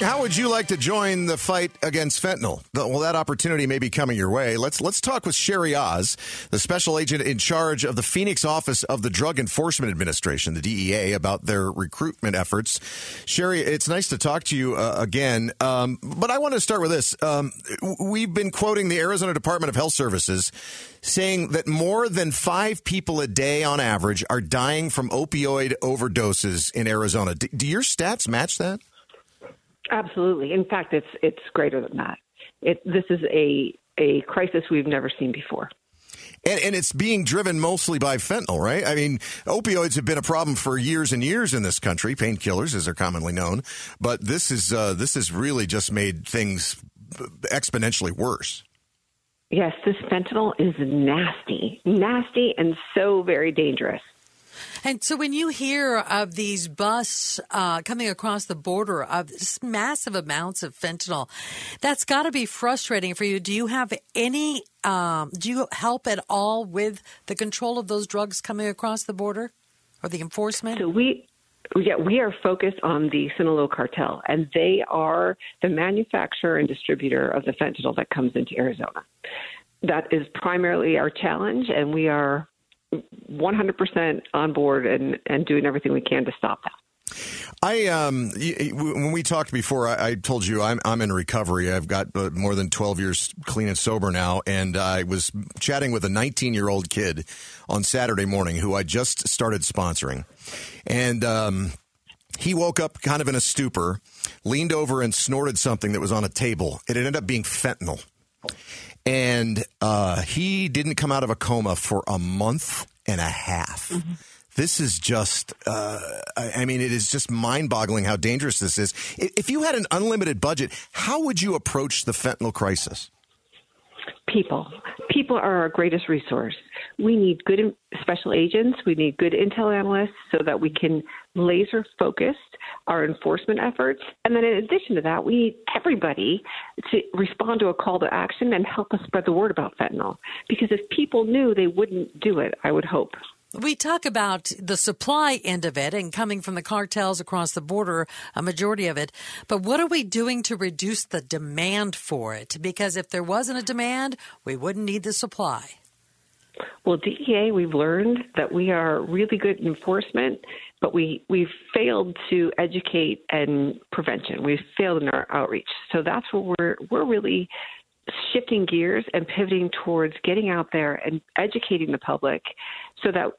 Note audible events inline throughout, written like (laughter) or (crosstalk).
How would you like to join the fight against fentanyl? Well, that opportunity may be coming your way. Let's let's talk with Cheri Oz, the special agent in charge of the Phoenix office of the Drug Enforcement Administration, the DEA, about their recruitment efforts. Cheri, it's nice to talk to you uh, again. Um, but I want to start with this. Um, we've been quoting the Arizona Department of Health Services saying that more than five people a day on average are dying from opioid overdoses in Arizona. Do, do your stats match that? Absolutely. In fact, it's it's greater than that. It, this is a a crisis we've never seen before. And, and, it's being driven mostly by fentanyl, right? I mean, opioids have been a problem for years and years in this country, painkillers as they're commonly known. But this is uh, this has really just made things exponentially worse. Yes, this fentanyl is nasty, nasty, and so very dangerous. And so when you hear of these busts uh, coming across the border of massive amounts of fentanyl, that's got to be frustrating for you. Do you have any, um, do you help at all with the control of those drugs coming across the border or the enforcement? So we, yeah, we are focused on the Sinaloa cartel, and they are the manufacturer and distributor of the fentanyl that comes into Arizona. That is primarily our challenge, and we are 100% on board and, and doing everything we can to stop that. I um when we talked before, I, I, told you I'm I'm in recovery. I've got uh, more than 12 years clean and sober now, and I was chatting with a 19 year old kid on Saturday morning who I just started sponsoring, and um, he woke up kind of in a stupor, leaned over and snorted something that was on a table. It ended up being fentanyl and uh, he didn't come out of a coma for a month and a half. Mm-hmm. This is just, uh, I mean, it is just mind boggling how dangerous this is. If you had an unlimited budget, how would you approach the fentanyl crisis? People. People are our greatest resource. We need good special agents. We need good intel analysts so that we can laser focus our enforcement efforts. And then in addition to that, we need everybody to respond to a call to action and help us spread the word about fentanyl. Because if people knew, they wouldn't do it, I would hope. We talk about the supply end of it and coming from the cartels across the border, a majority of it. But what are we doing to reduce the demand for it? Because if there wasn't a demand, we wouldn't need the supply. Well, DEA, we've learned that we are really good enforcement, but we, we've failed to educate and prevention. We've failed in our outreach. So that's where we're, we're really shifting gears and pivoting towards getting out there and educating the public so that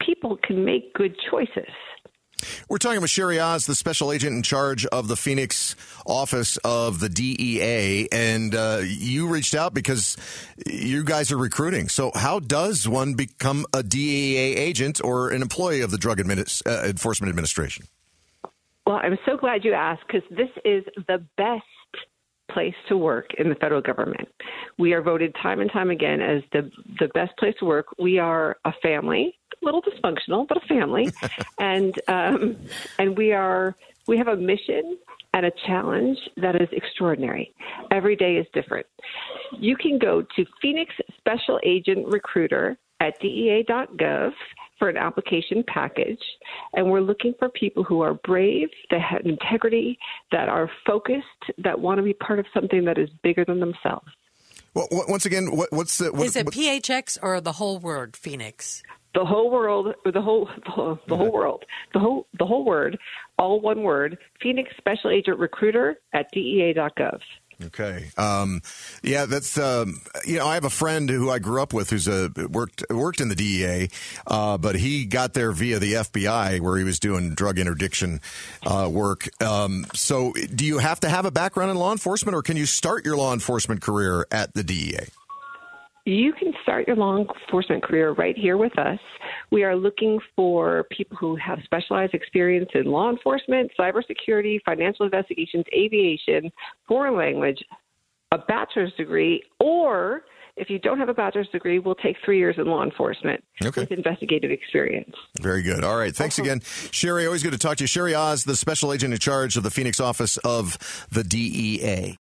people can make good choices. We're talking with Cheri Oz, the special agent in charge of the Phoenix office of the DEA. And uh, you reached out because you guys are recruiting. So, how does one become a DEA agent or an employee of the Drug Admin- uh, Enforcement Administration? Well, I'm so glad you asked because this is the best place to work in the federal government. We are voted time and time again as the the best place to work. We are a family, little dysfunctional, but a family, (laughs) and um, and we are we have a mission and a challenge that is extraordinary. Every day is different. You can go to Phoenix Special Agent Recruiter at DEA.gov for an application package, and we're looking for people who are brave, that have integrity, that are focused, that want to be part of something that is bigger than themselves. Well, once again, what, what's the? What, is it PHX or the whole word Phoenix? The whole world, the whole, the whole, the whole world, the whole, the whole word, all one word. Phoenix Special Agent Recruiter at DEA.gov. Okay. Um, yeah, that's um, you know I have a friend who I grew up with who's a worked worked in the DEA, uh, but he got there via the FBI where he was doing drug interdiction uh, work. Um, so, do you have to have a background in law enforcement, or can you start your law enforcement career at the DEA? You can start your law enforcement career right here with us. We are looking for people who have specialized experience in law enforcement, cybersecurity, financial investigations, aviation, foreign language, a bachelor's degree, or if you don't have a bachelor's degree, we'll take three years in law enforcement okay. with investigative experience. Very good. All right. Thanks again, Cheri. Always good to talk to you. Cheri Oz, the special agent in charge of the Phoenix office of the DEA.